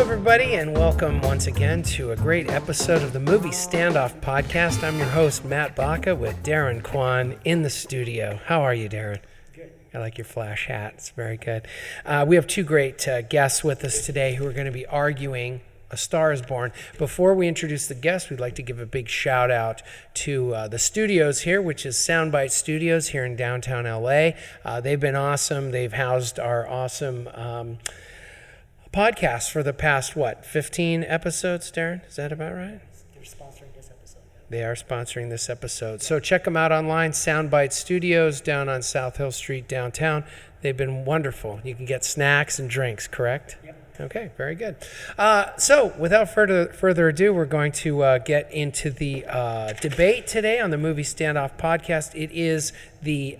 everybody, and welcome once again to a great episode of the Movie Standoff Podcast. I'm your host, Matt Baca, with Darren Kwan in the studio. How are you, Darren? I like your flash hat. It's very good. Uh, we have two great uh, guests with us today who are going to be arguing a Star is Born. Before we introduce the guests, we'd like to give a big shout out to uh, the studios here, which is Soundbite Studios here in downtown LA. Uh, they've been awesome. They've housed our awesome um, podcast for the past, what, 15 episodes, Darren? Is that about right? They're sponsoring this episode. They are sponsoring this episode. So check them out online, Soundbite Studios down on South Hill Street downtown. They've been wonderful. You can get snacks and drinks, correct? Yep. Okay, very good. Uh, so, without further further ado, we're going to uh, get into the uh, debate today on the Movie Standoff podcast. It is the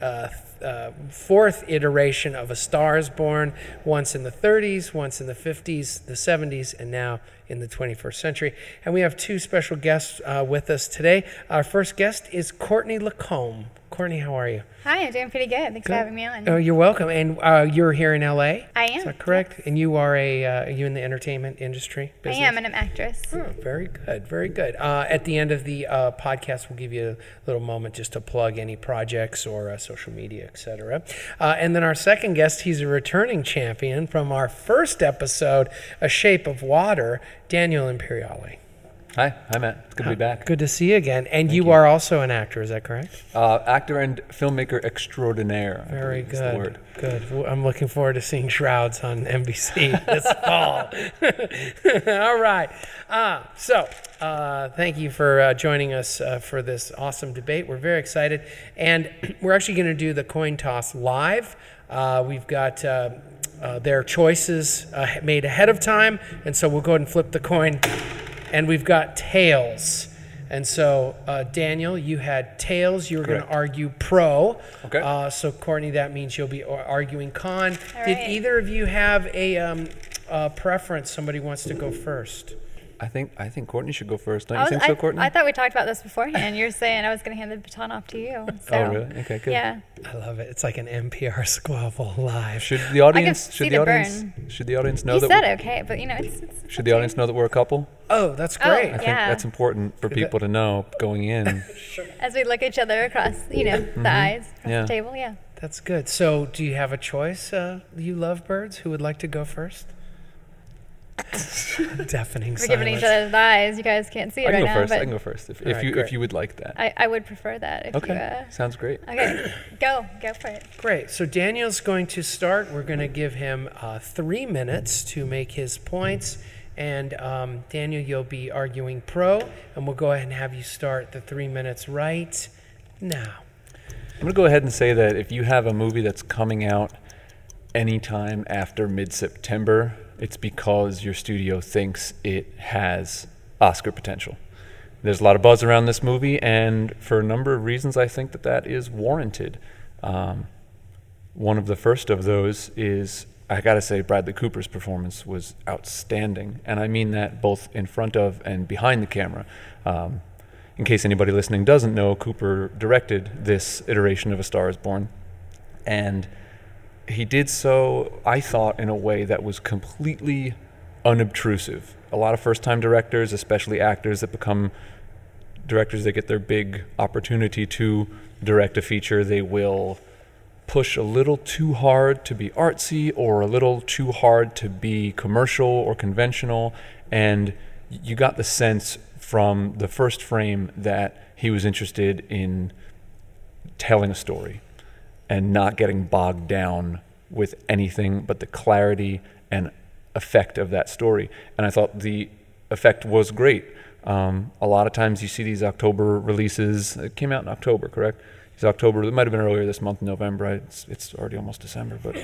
uh, fourth iteration of A Star is Born, once in the 30s, once in the 50s, the 70s, and now in the 21st century. And we have two special guests uh, with us today. Our first guest is Courtney Lacombe. Courtney, how are you? Hi, I'm doing pretty good. Thanks for having me on. Oh, you're welcome. And uh, you're here in LA. I am. Is that correct? And you are a uh, are you in the entertainment industry? I am, and I'm an actress. Oh, very good, very good. Uh, at the end of the uh, podcast, we'll give you a little moment just to plug any projects or uh, social media, etc. Uh, and then our second guest, he's a returning champion from our first episode, A Shape of Water, Daniel Imperiale. Hi, hi Matt. It's good to be back. Good to see you again. And you, are also an actor, is that correct? Uh, actor and filmmaker extraordinaire. Very is the word. good. Good. I'm looking forward to seeing Shrouds on NBC this fall. All right. Uh, so, uh, thank you for uh, joining us uh, for this awesome debate. We're very excited. And we're actually going to do the coin toss live. Uh, we've got uh, uh, their choices uh, made ahead of time. And so we'll go ahead and flip the coin. And we've got tails. And so, uh, Daniel, you had tails. You were going to argue pro. Okay. Uh, so, Courtney, that means you'll be arguing con. All Did right. either of you have a um, uh, preference? Somebody wants to go first. I think I think Courtney should go first. Don't I, you was, think I, so, Courtney? I thought we talked about this beforehand. You're saying I was going to hand the baton off to you. So, oh, really? Okay, good. Yeah. I love it. It's like an NPR squabble live. Should the audience see should the the audience burn. should the audience know You that said okay, but you know, it's. it's should the audience know that we're a couple? Oh, that's great. Oh, great. I think Yeah. that's important for people to know going in. sure. As we look at each other across, you know, the eyes across Yeah. the table. Yeah. That's good. So, do you have a choice, uh, you lovebirds? Who would like to go first? Deafening We're giving each silence. other the eyes. You guys can't see it I can right go now, first. I can go first if, if right, you great. if you would like that. I, I would prefer that. If Okay, You, uh, sounds great. okay. go. Go for it. Great. So Daniel's going to start. We're going to give him uh, three minutes to make his points. And um, Daniel, you'll be arguing pro, and we'll go ahead and have you start the three minutes right now. I'm going to go ahead and say that if you have a movie that's coming out anytime after mid September, it's because your studio thinks it has Oscar potential. There's a lot of buzz around this movie, and for a number of reasons, I think that that is warranted. Um, one of the first of those is I got to say, Bradley Cooper's performance was outstanding. And I mean that both in front of and behind the camera. Um, in case anybody listening doesn't know, Cooper directed this iteration of A Star is Born. And he did so, I thought, in a way that was completely unobtrusive. A lot of first time directors, especially actors that become directors that get their big opportunity to direct a feature, they will push a little too hard to be artsy or a little too hard to be commercial or conventional. And you got the sense from the first frame that he was interested in telling a story and not getting bogged down with anything but the clarity and effect of that story. And I thought the effect was great. Um, a lot of times you see these October releases. It came out in October, correct? It's October. It might have been earlier this month, November. It's, it's already almost December, but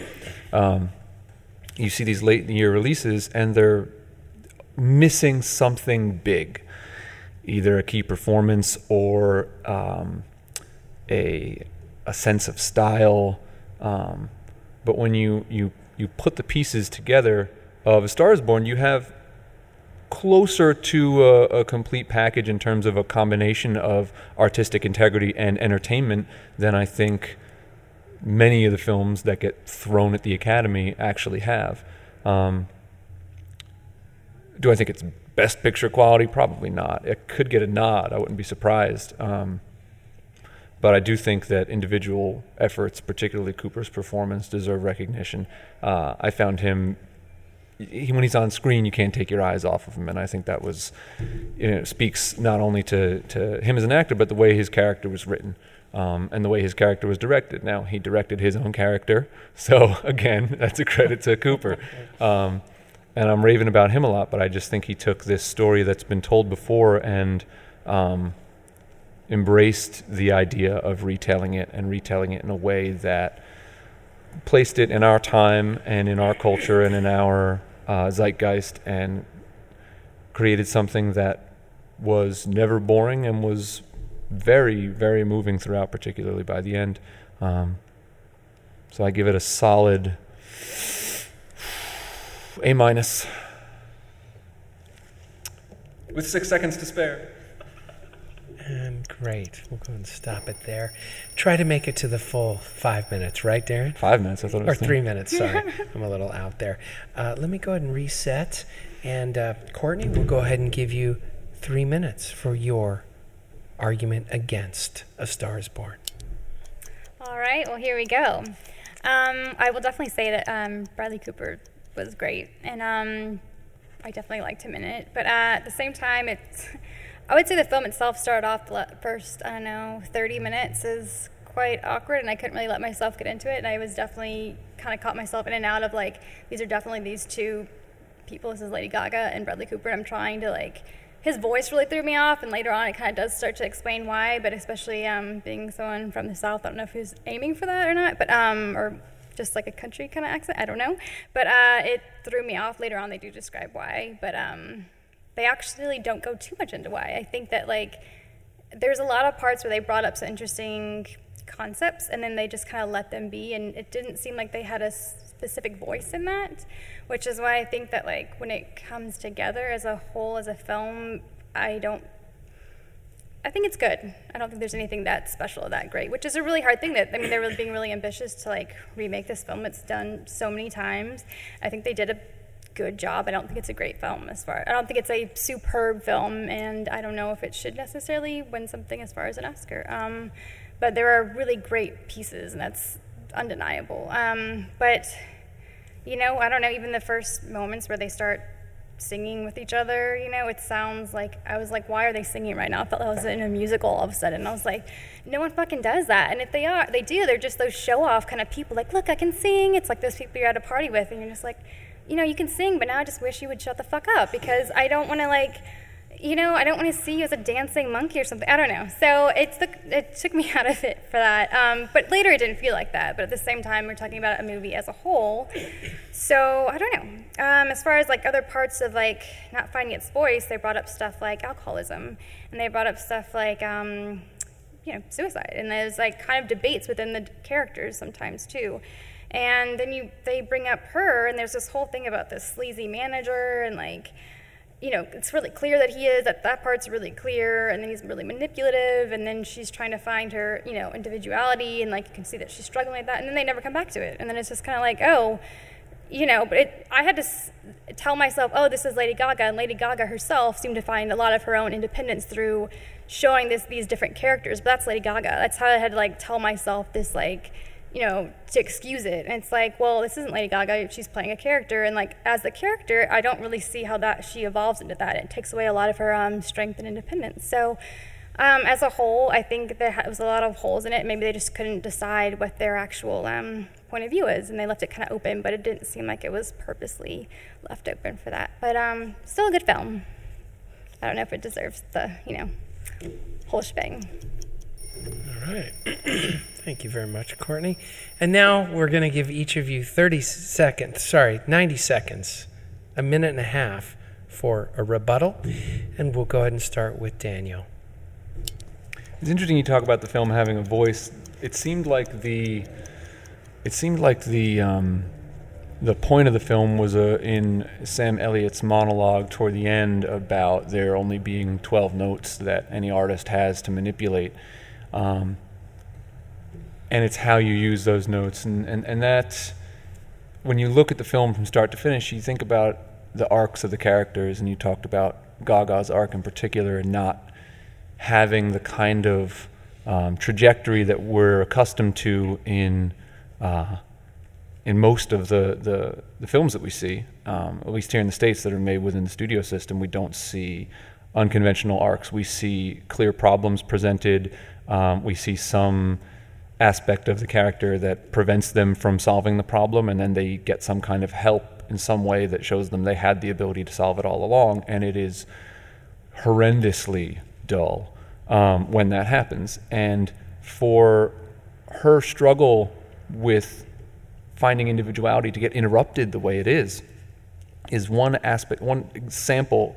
um, you see these late in the year releases, and they're missing something big, either a key performance or um, a a sense of style. Um, but when you, you you put the pieces together of A Star Is Born, you have closer to a, a complete package in terms of a combination of artistic integrity and entertainment than I think many of the films that get thrown at the Academy actually have. Um, Do I think it's best picture quality? Probably not. It could get a nod. I wouldn't be surprised. Um, but I do think that individual efforts, particularly Cooper's performance, deserve recognition. Uh, I found him he, when he's on screen, you can't take your eyes off of him, and I think that was you know, speaks not only to to him as an actor, but the way his character was written. Um, and the way his character was directed. Now he directed his own character, so again, that's a credit to Cooper. Um, and I'm raving about him a lot, but I just think he took this story that's been told before and um, embraced the idea of retelling it and retelling it in a way that placed it in our time and in our culture and in our uh, zeitgeist and created something that was never boring and was very, very moving throughout, particularly by the end. Um, so I give it a solid A minus with six seconds to spare. And great. We'll go and stop it there. Try to make it to the full five minutes, right, Darren? Five minutes, I thought it Or was three minutes, sorry. I'm a little out there. Uh, let me go ahead and reset. And uh, Courtney, we'll go ahead and give you three minutes for your argument against A Star is Born. All right, well, here we go. Um, I will definitely say that um, Bradley Cooper was great, and um, I definitely liked him in it. But uh, at the same time, it's I would say the film itself started off the first I don't know 30 minutes is quite awkward, and I couldn't really let myself get into it. And I was definitely kind of caught myself in and out of like these are definitely these two people. This is Lady Gaga and Bradley Cooper. And I'm trying to like his voice really threw me off, and later on it kind of does start to explain why. But especially um, being someone from the South, I don't know if he's aiming for that or not, but um, or just like a country kind of accent. I don't know, but uh, it threw me off. Later on, they do describe why, but um, they actually don't go too much into why. I think that like there's a lot of parts where they brought up some interesting concepts, and then they just kind of let them be, and it didn't seem like they had a specific voice in that, which is why I think that like when it comes together as a whole as a film, I don't I think it's good. I don't think there's anything that special or that great, which is a really hard thing. That I mean, they're really being really ambitious to like remake this film. It's done so many times. I think they did a good job. I don't think it's a great film as far. I don't think it's a superb film, and I don't know if it should necessarily win something as far as an Oscar. Um, but there are really great pieces, and that's undeniable. Um, but you know, I don't know. Even the first moments where they start singing with each other. You know, it sounds like I was like, why are they singing right now? I felt like I was in a musical all of a sudden. I was like, no one fucking does that. And if they are, they do. They're just those show off kind of people. Like, look, I can sing. It's like those people you're at a party with, and you're just like, you know, you can sing, but now I just wish you would shut the fuck up because I don't want to like. You know, I don't want to see you as a dancing monkey or something. I don't know. So it's the, it took me out of it for that. Um, but later it didn't feel like that. But at the same time, we're talking about a movie as a whole. So I don't know. Um, as far as like other parts of like not finding its voice, they brought up stuff like alcoholism, and they brought up stuff like um, you know suicide, and there's like kind of debates within the characters sometimes too. And then you they bring up her, and there's this whole thing about this sleazy manager, and like you know, it's really clear that he is, that that part's really clear, and then he's really manipulative, and then she's trying to find her, you know, individuality, and like you can see that she's struggling with that, and then they never come back to it. And then it's just kind of like, oh, you know, but it, I had to s- tell myself, oh, this is Lady Gaga, and Lady Gaga herself seemed to find a lot of her own independence through showing this these different characters. But that's Lady Gaga. That's how I had to like tell myself this like, you know, to excuse it. And it's like, well, this isn't Lady Gaga. She's playing a character, and like as the character, I don't really see how that she evolves into that. It takes away a lot of her um, strength and independence. So. Um, as a whole, I think there was a lot of holes in it. Maybe they just couldn't decide what their actual um, point of view is, and they left it kind of open. But it didn't seem like it was purposely left open for that. But um, still a good film. I don't know if it deserves the you know whole shebang. All right. Thank you very much, Courtney. And now we're going to give each of you 30 seconds, sorry, 90 seconds, a minute and a half for a rebuttal. And we'll go ahead and start with Daniel. It's interesting you talk about the film having a voice. It seemed like the, it seemed like the, um, the point of the film was uh, in Sam Elliott's monologue toward the end about there only being 12 notes that any artist has to manipulate. Um, and it's how you use those notes. And, and, and that, when you look at the film from start to finish, you think about the arcs of the characters, and you talked about Gaga's arc in particular, and not having the kind of um, trajectory that we're accustomed to in uh, in most of the, the, the films that we see, um, at least here in the states that are made within the studio system, we don't see unconventional arcs. We see clear problems presented. Um, we see some aspect of the character that prevents them from solving the problem, and then they get some kind of help in some way that shows them they had the ability to solve it all along. And it is horrendously dull um, when that happens. And for her struggle with finding individuality to get interrupted the way it is, is one aspect, one example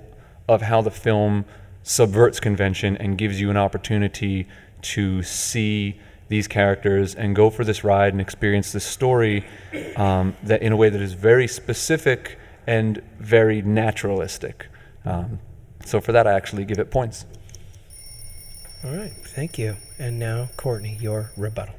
of how the film subverts convention and gives you an opportunity to see these characters and go for this ride and experience this story um, that in a way that is very specific and very naturalistic. Um, so for that, I actually give it points. All right, thank you. And now, Courtney, your rebuttal.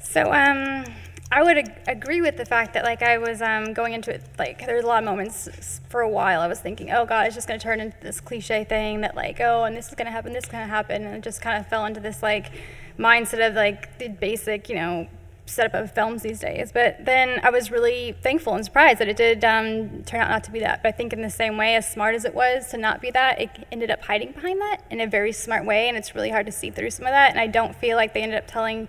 So, um, I would ag- agree with the fact that, like, I was um, going into it, like, there's a lot of moments for a while. I was thinking, oh, God, it's just going to turn into this cliche thing that, like, oh, and this is going to happen, this is going to happen. And it just kind of fell into this, like, mindset of, like, the basic, you know, setup of films these days. But then I was really thankful and surprised that it did um, turn out not to be that. But I think, in the same way, as smart as it was to not be that, it ended up hiding behind that in a very smart way. And it's really hard to see through some of that. And I don't feel like they ended up telling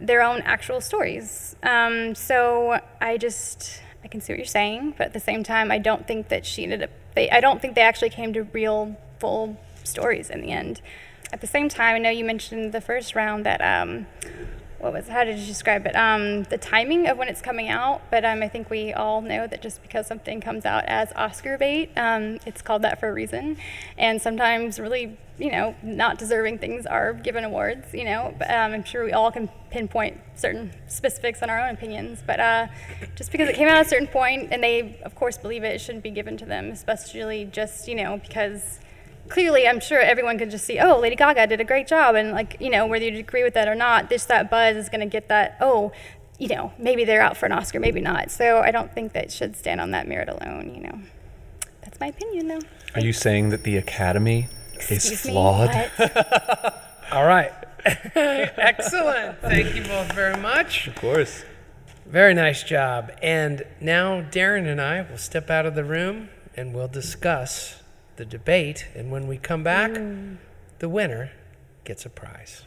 their own actual stories. Um, so I just I can see what you're saying, but at the same time, I don't think that she ended up. They, I don't think they actually came to real full stories in the end. At the same time, I know you mentioned the first round that um, what was how did you describe it? Um, the timing of when it's coming out, but um, I think we all know that just because something comes out as Oscar bait, um, it's called that for a reason. And sometimes, really, you know, not deserving things are given awards. You know, but um, I'm sure we all can pinpoint certain specifics on our own opinions. But uh, just because it came out at a certain point, and they, of course, believe it, it shouldn't be given to them, especially just you know because clearly i'm sure everyone could just see oh lady gaga did a great job and like you know whether you agree with that or not this that buzz is going to get that oh you know maybe they're out for an oscar maybe not so i don't think that it should stand on that merit alone you know that's my opinion though Are you saying that the Academy is Excuse me, flawed? what? All right. Excellent. Thank you both very much. Of course. Very nice job. And now Darren and I will step out of the room and we'll discuss the debate. And when we come back, the winner gets a prize.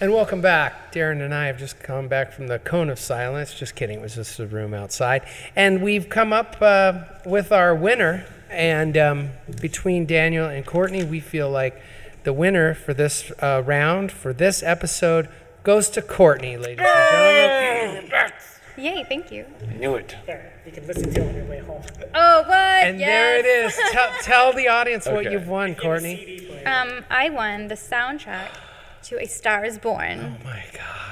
And welcome back. Darren and I have just come back from the cone of silence. Just kidding, it was just a room outside. And we've come up uh, with our winner. And um, between Daniel and Courtney, we feel like the winner for this uh, round, for this episode, goes to Courtney, ladies and gentlemen. Yay thank you I knew it. There, you can listen to it on your way home. oh what And there it is. Tell, tell the audience what you've won, Courtney. Um i won the soundtrack to a star is born Oh my gosh.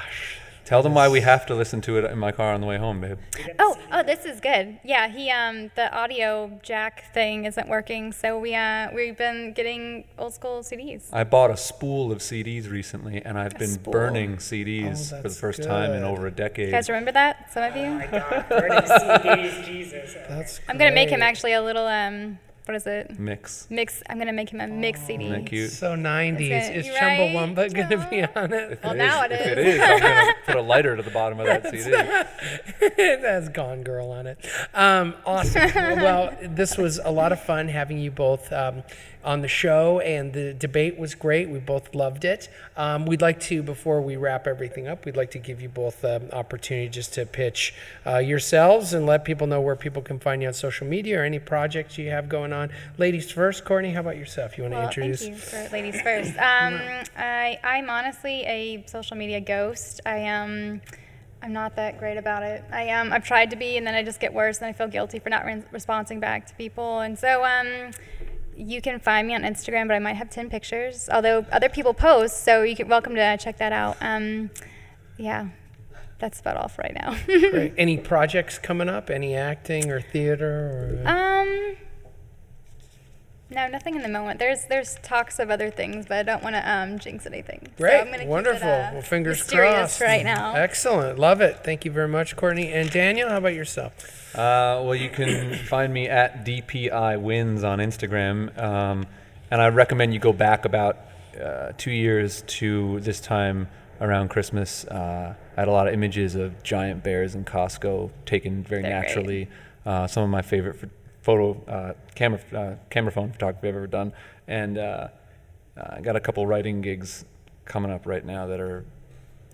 Tell them why we have to listen to it in my car on the way home, babe. Oh, oh, this is good. Yeah, he um the audio jack thing isn't working, so we uh we've been getting old school CDs. I bought a spool of CDs recently, and I've been spool. burning CDs Oh, for the that's first time in over a decade. You guys remember that? Some of you? My God, burning CDs, Jesus. That's I'm gonna make him actually a little um what is it? Mix. Mix. I'm gonna make him a mix CD. Isn't that cute? So 90s. That's it, Is right? Chumbawamba going to be on it? Well, now it if is. it is, I'm gonna put a lighter to the bottom of that CD. it has Gone Girl on it. Um, awesome. well, this was a lot of fun having you both um, on the show, and the debate was great. We both loved it. Um, we'd like to, before we wrap everything up, we'd like to give you both um, opportunity just to pitch uh, yourselves and let people know where people can find you on social media or any projects you have going on. Ladies first, Courtney, how about yourself? You want to Well, introduce? thank you for ladies first. Um, I, I'm honestly a social media ghost. I am. I'm not that great about it. I um, I've tried to be, and then I just get worse, and I feel guilty for not re- responding back to people. And so um, you can find me on Instagram, but I might have ten pictures. Although other people post, so you can welcome to check that out. Um, yeah, that's about all for right now. Any projects coming up? Any acting or theater? Or, um, No, nothing in the moment. There's there's talks of other things, but I don't want to um, jinx anything. So Great, I'm gonna keep it, wonderful. uh, well, fingers crossed. right now. Excellent, love it. Thank you very much, Courtney and Daniel. How about yourself? Uh, well, you can find me at DPI Wins on Instagram, um, and I recommend you go back about uh, two years to this time around Christmas. Uh, I had a lot of images of giant bears in Costco taken very They're naturally. Uh, some of my favorite ph- photo uh, camera uh, camera phone photography I've ever done, and uh, I got a couple writing gigs coming up right now that are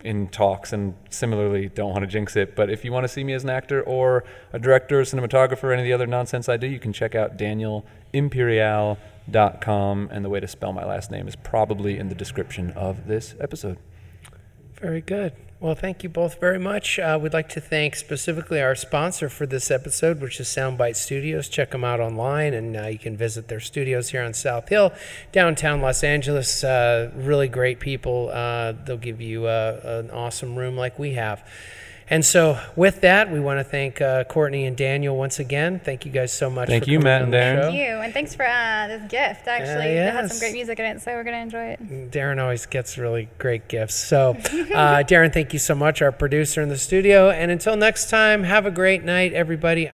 in talks and similarly don't want to jinx it. But if you want to see me as an actor or a director, or cinematographer, or any of the other nonsense I do, you can check out danielimperiale.com. And the way to spell my last name is probably in the description of this episode. Very good. Well, thank you both very much. Uh, we'd like to thank specifically our sponsor for this episode, which is Soundbite Studios. Check them out online, and uh, you can visit their studios here on South Hill, downtown Los Angeles. Uh, really great people. Uh, they'll give you uh, an awesome room like we have. And so, with that, we want to thank uh, Courtney and Daniel once again. Thank you guys so much. Thank for you, Matt and Darren. Thank you, and thanks for uh, this gift. Actually, it has some great music in it, so we're gonna enjoy it. Darren always gets really great gifts. So, uh, Darren, thank you so much, our producer in the studio. And until next time, have a great night, everybody.